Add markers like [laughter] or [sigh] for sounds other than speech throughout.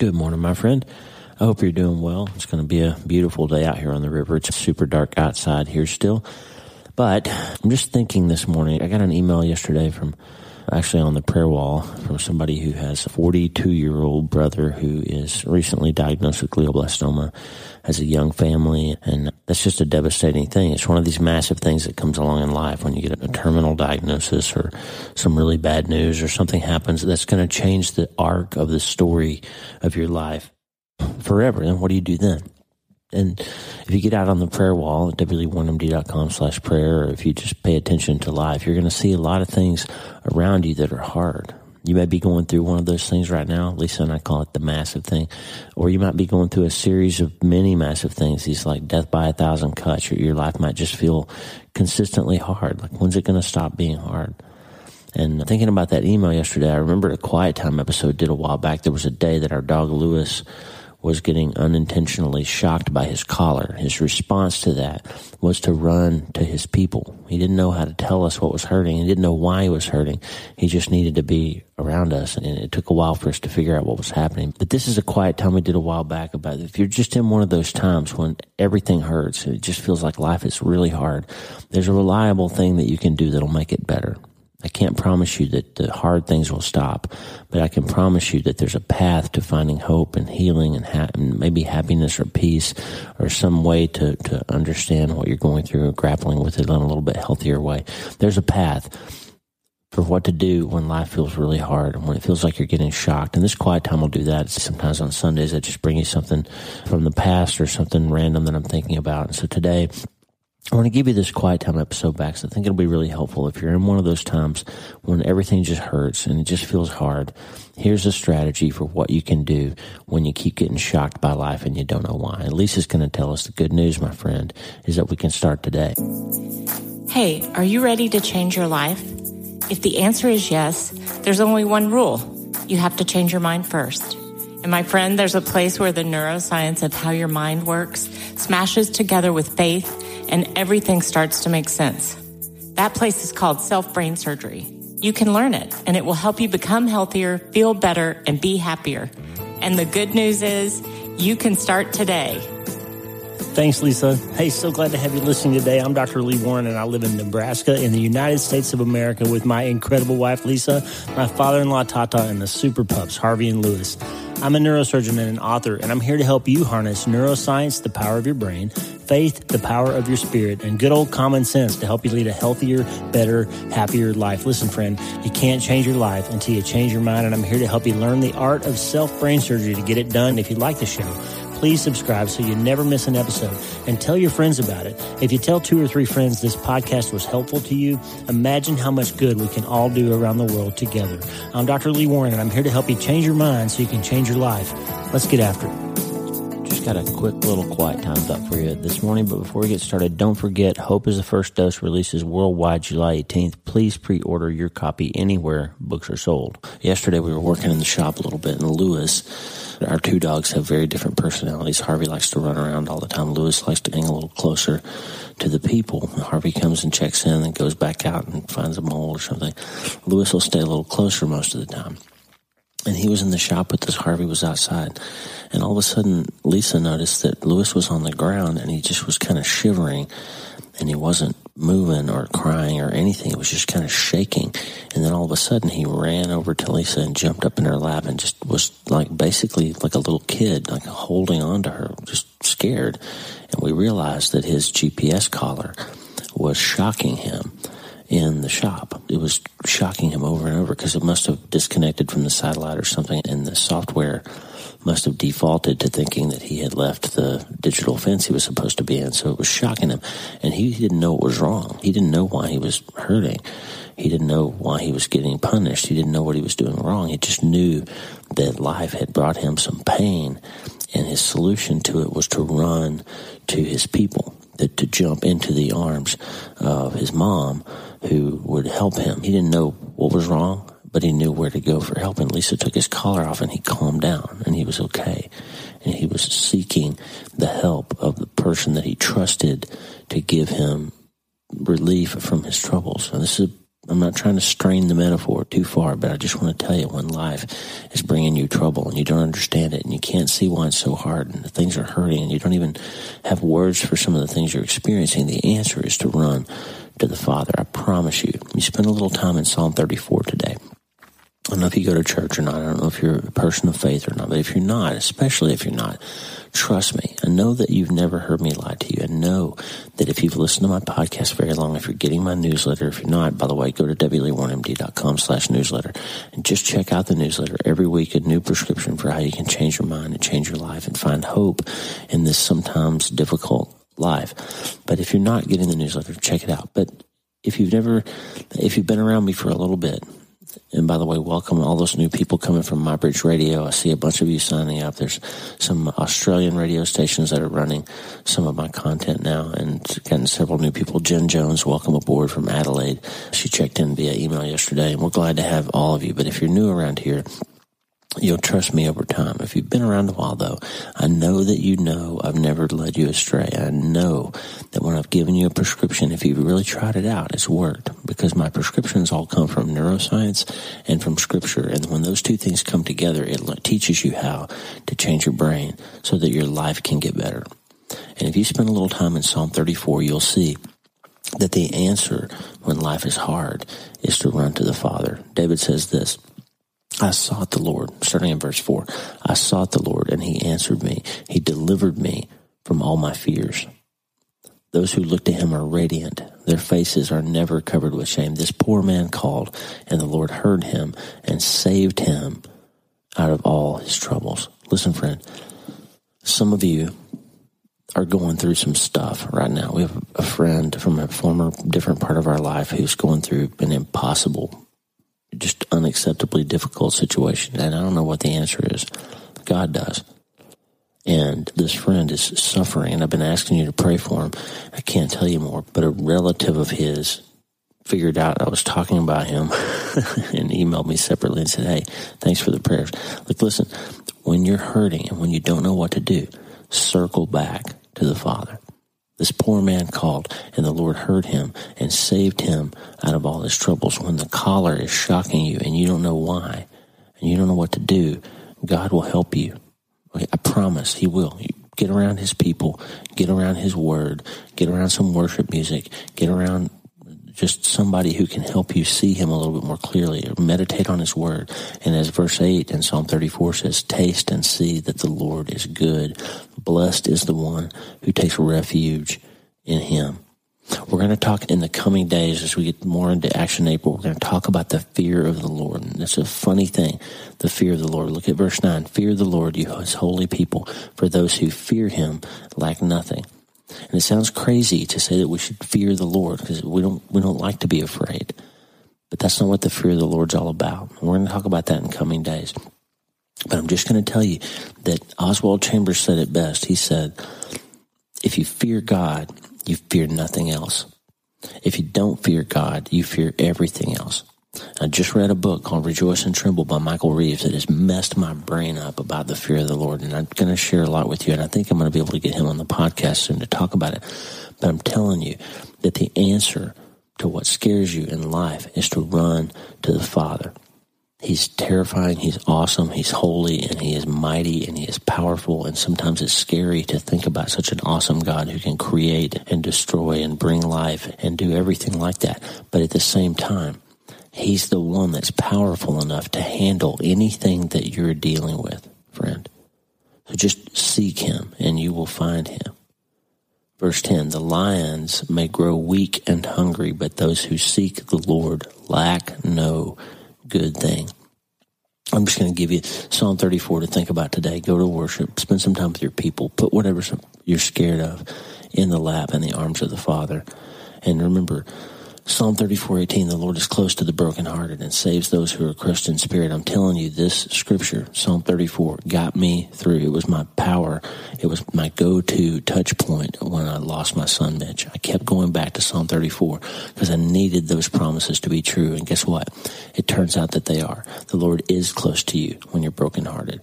Good morning, my friend. I hope you're doing well. It's going to be a beautiful day out here on the river. It's super dark outside here still. But I'm just thinking this morning, I got an email yesterday from actually on the prayer wall from somebody who has a 42 year old brother who is recently diagnosed with glioblastoma, has a young family, and that's just a devastating thing. It's one of these massive things that comes along in life when you get a terminal diagnosis or some really bad news or something happens that's going to change the arc of the story of your life forever. And what do you do then? And if you get out on the prayer wall at wleewarrenmd.com slash prayer, or if you just pay attention to life, you're going to see a lot of things around you that are hard. You may be going through one of those things right now. Lisa and I call it the massive thing. Or you might be going through a series of many massive things. These like death by a thousand cuts. Your, your life might just feel consistently hard. Like, when's it going to stop being hard? And thinking about that email yesterday, I remember a quiet time episode did a while back. There was a day that our dog Lewis was getting unintentionally shocked by his collar. His response to that was to run to his people. He didn't know how to tell us what was hurting. He didn't know why he was hurting. He just needed to be around us. And it took a while for us to figure out what was happening. But this is a quiet time we did a while back about if you're just in one of those times when everything hurts, and it just feels like life is really hard. There's a reliable thing that you can do that'll make it better. I can't promise you that the hard things will stop, but I can promise you that there's a path to finding hope and healing and, ha- and maybe happiness or peace or some way to, to understand what you're going through or grappling with it in a little bit healthier way. There's a path for what to do when life feels really hard and when it feels like you're getting shocked. And this quiet time will do that. Sometimes on Sundays, I just bring you something from the past or something random that I'm thinking about. And so today, I want to give you this quiet time episode back. So I think it'll be really helpful if you're in one of those times when everything just hurts and it just feels hard. Here's a strategy for what you can do when you keep getting shocked by life and you don't know why. And Lisa's going to tell us the good news, my friend, is that we can start today. Hey, are you ready to change your life? If the answer is yes, there's only one rule. You have to change your mind first. And my friend, there's a place where the neuroscience of how your mind works smashes together with faith and everything starts to make sense. That place is called self brain surgery. You can learn it and it will help you become healthier, feel better, and be happier. And the good news is you can start today. Thanks, Lisa. Hey, so glad to have you listening today. I'm Dr. Lee Warren, and I live in Nebraska in the United States of America with my incredible wife, Lisa, my father in law, Tata, and the super pups, Harvey and Lewis. I'm a neurosurgeon and an author, and I'm here to help you harness neuroscience, the power of your brain, faith, the power of your spirit, and good old common sense to help you lead a healthier, better, happier life. Listen, friend, you can't change your life until you change your mind, and I'm here to help you learn the art of self brain surgery to get it done. If you like the show, please subscribe so you never miss an episode and tell your friends about it. If you tell two or three friends this podcast was helpful to you, imagine how much good we can all do around the world together. I'm Dr. Lee Warren and I'm here to help you change your mind so you can change your life. Let's get after it. Just got a quick little quiet time thought for you this morning, but before we get started, don't forget Hope is the First Dose releases worldwide July 18th. Please pre order your copy anywhere books are sold. Yesterday we were working in the shop a little bit, and Lewis our two dogs have very different personalities. Harvey likes to run around all the time. Lewis likes to hang a little closer to the people. Harvey comes and checks in and goes back out and finds a mole or something. Lewis will stay a little closer most of the time. And he was in the shop with us. Harvey was outside. And all of a sudden, Lisa noticed that Lewis was on the ground and he just was kind of shivering and he wasn't moving or crying or anything. It was just kind of shaking. And then all of a sudden he ran over to Lisa and jumped up in her lap and just was like basically like a little kid, like holding on to her, just scared. And we realized that his GPS collar was shocking him in the shop. It was shocking him over and over because it must have disconnected from the satellite or something and the software must have defaulted to thinking that he had left the digital fence he was supposed to be in. So it was shocking him. And he didn't know what was wrong. He didn't know why he was hurting. He didn't know why he was getting punished. He didn't know what he was doing wrong. He just knew that life had brought him some pain. And his solution to it was to run to his people, to jump into the arms of his mom who would help him. He didn't know what was wrong but he knew where to go for help. And Lisa took his collar off and he calmed down and he was okay. And he was seeking the help of the person that he trusted to give him relief from his troubles. And this is a I'm not trying to strain the metaphor too far, but I just want to tell you when life is bringing you trouble and you don't understand it and you can't see why it's so hard and the things are hurting and you don't even have words for some of the things you're experiencing, the answer is to run to the Father. I promise you. You spend a little time in Psalm 34 today. I don't know if you go to church or not. I don't know if you're a person of faith or not. But if you're not, especially if you're not, trust me. I know that you've never heard me lie to you. I know that if you've listened to my podcast very long, if you're getting my newsletter, if you're not, by the way, go to wleewarrenmd.com slash newsletter and just check out the newsletter. Every week, a new prescription for how you can change your mind and change your life and find hope in this sometimes difficult life. But if you're not getting the newsletter, check it out. But if you've never, if you've been around me for a little bit, and by the way, welcome all those new people coming from MyBridge Radio. I see a bunch of you signing up. There's some Australian radio stations that are running some of my content now and getting several new people. Jen Jones, welcome aboard from Adelaide. She checked in via email yesterday and we're glad to have all of you. But if you're new around here, You'll trust me over time. If you've been around a while though, I know that you know I've never led you astray. I know that when I've given you a prescription, if you've really tried it out, it's worked because my prescriptions all come from neuroscience and from scripture. And when those two things come together, it teaches you how to change your brain so that your life can get better. And if you spend a little time in Psalm 34, you'll see that the answer when life is hard is to run to the Father. David says this, I sought the Lord, starting in verse 4. I sought the Lord, and he answered me. He delivered me from all my fears. Those who look to him are radiant. Their faces are never covered with shame. This poor man called, and the Lord heard him and saved him out of all his troubles. Listen, friend, some of you are going through some stuff right now. We have a friend from a former different part of our life who's going through an impossible just unacceptably difficult situation. And I don't know what the answer is. God does. And this friend is suffering, and I've been asking you to pray for him. I can't tell you more, but a relative of his figured out I was talking about him [laughs] and emailed me separately and said, Hey, thanks for the prayers. Like, listen, when you're hurting and when you don't know what to do, circle back to the Father. This poor man called, and the Lord heard him and saved him out of all his troubles. When the collar is shocking you and you don't know why, and you don't know what to do, God will help you. I promise He will. Get around His people, get around His Word, get around some worship music, get around just somebody who can help you see him a little bit more clearly or meditate on his word. And as verse 8 in Psalm 34 says, taste and see that the Lord is good. Blessed is the one who takes refuge in him. We're going to talk in the coming days as we get more into Action April. We're going to talk about the fear of the Lord. And it's a funny thing, the fear of the Lord. Look at verse 9. Fear the Lord, you his holy people, for those who fear him lack nothing. And it sounds crazy to say that we should fear the Lord because we don't we don't like to be afraid. But that's not what the fear of the Lord's all about. we're going to talk about that in coming days. But I'm just going to tell you that Oswald Chambers said it best. He said, if you fear God, you fear nothing else. If you don't fear God, you fear everything else. I just read a book called Rejoice and Tremble by Michael Reeves that has messed my brain up about the fear of the Lord. And I'm going to share a lot with you. And I think I'm going to be able to get him on the podcast soon to talk about it. But I'm telling you that the answer to what scares you in life is to run to the Father. He's terrifying, he's awesome, he's holy, and he is mighty, and he is powerful. And sometimes it's scary to think about such an awesome God who can create and destroy and bring life and do everything like that. But at the same time, He's the one that's powerful enough to handle anything that you're dealing with, friend. So just seek him and you will find him. Verse 10 The lions may grow weak and hungry, but those who seek the Lord lack no good thing. I'm just going to give you Psalm 34 to think about today. Go to worship, spend some time with your people, put whatever you're scared of in the lap and the arms of the Father. And remember, Psalm 34:18 The Lord is close to the brokenhearted and saves those who are crushed in spirit. I'm telling you this scripture, Psalm 34 got me through. It was my power. It was my go-to touch point when I lost my son Mitch. I kept going back to Psalm 34 because I needed those promises to be true. And guess what? It turns out that they are. The Lord is close to you when you're brokenhearted.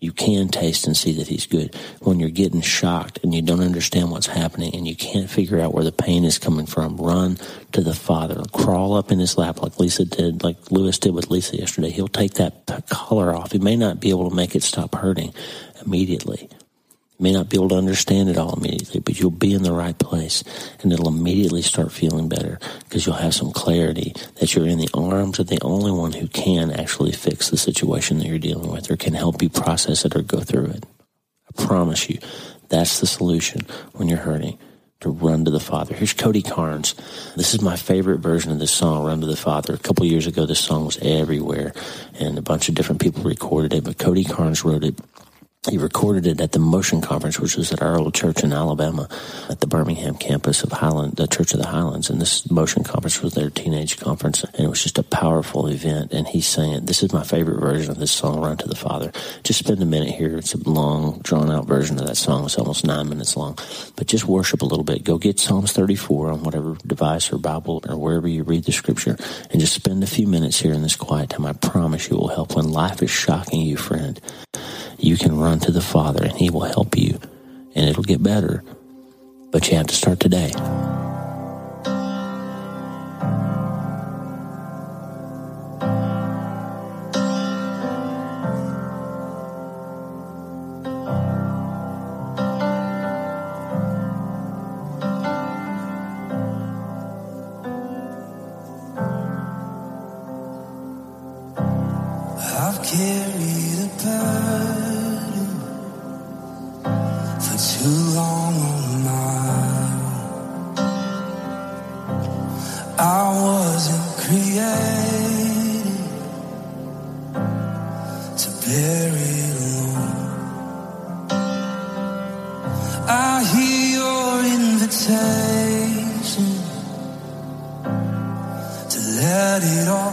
You can taste and see that he's good. When you're getting shocked and you don't understand what's happening and you can't figure out where the pain is coming from, run to the Father. Crawl up in his lap like Lisa did, like Lewis did with Lisa yesterday. He'll take that collar off. He may not be able to make it stop hurting immediately. May not be able to understand it all immediately, but you'll be in the right place and it'll immediately start feeling better because you'll have some clarity that you're in the arms of the only one who can actually fix the situation that you're dealing with or can help you process it or go through it. I promise you, that's the solution when you're hurting to run to the Father. Here's Cody Carnes. This is my favorite version of this song, Run to the Father. A couple years ago, this song was everywhere and a bunch of different people recorded it, but Cody Carnes wrote it he recorded it at the Motion Conference, which was at our old church in Alabama, at the Birmingham campus of Highland, the Church of the Highlands. And this Motion Conference was their teenage conference, and it was just a powerful event. And he sang it. This is my favorite version of this song, "Run to the Father." Just spend a minute here. It's a long, drawn-out version of that song. It's almost nine minutes long, but just worship a little bit. Go get Psalms 34 on whatever device or Bible or wherever you read the Scripture, and just spend a few minutes here in this quiet time. I promise you, it will help when life is shocking you, friend you can run to the Father and He will help you and it'll get better. But you have to start today. My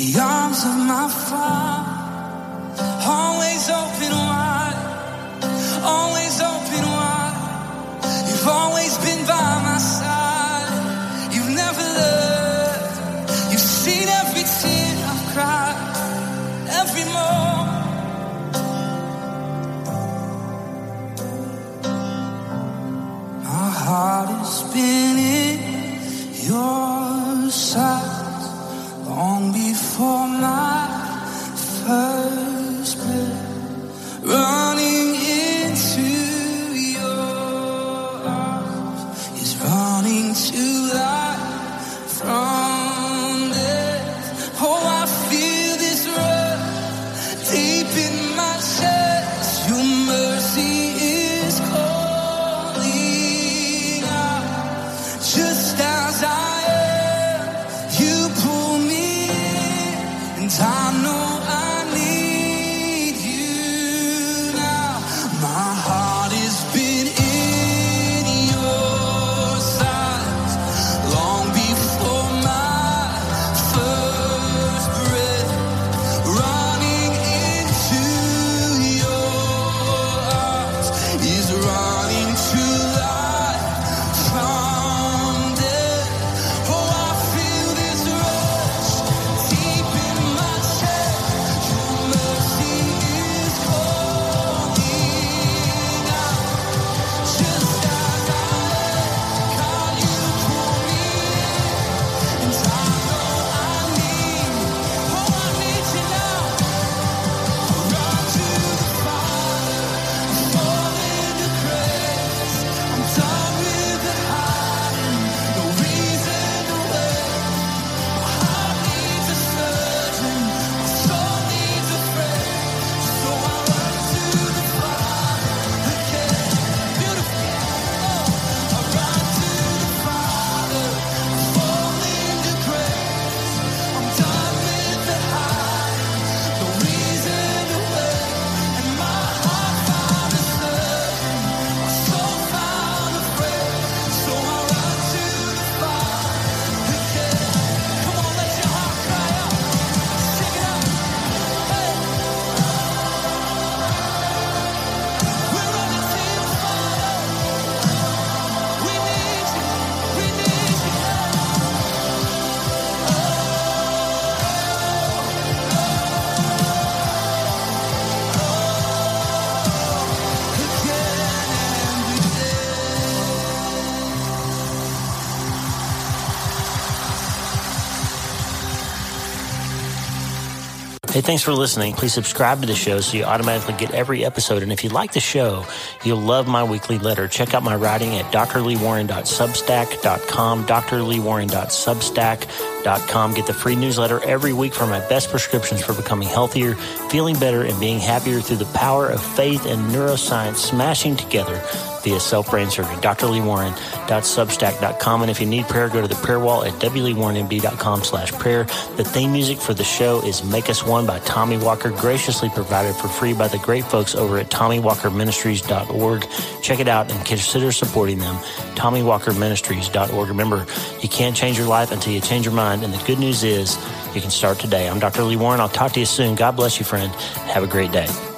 the arms of my father, always open Hey, thanks for listening. Please subscribe to the show so you automatically get every episode. And if you like the show, you'll love my weekly letter. Check out my writing at drleewarren.substack.com, drleewarren.substack.com. Get the free newsletter every week for my best prescriptions for becoming healthier, feeling better, and being happier through the power of faith and neuroscience smashing together via self-brain surgery. drleewarren.substack.com. And if you need prayer, go to the prayer wall at wleewarrenmd.com slash prayer. The theme music for the show is Make Us One by Tommy Walker, graciously provided for free by the great folks over at TommyWalkerMinistries.org. Check it out and consider supporting them. TommyWalkerMinistries.org. Remember, you can't change your life until you change your And the good news is you can start today. I'm Dr. Lee Warren. I'll talk to you soon. God bless you, friend. Have a great day.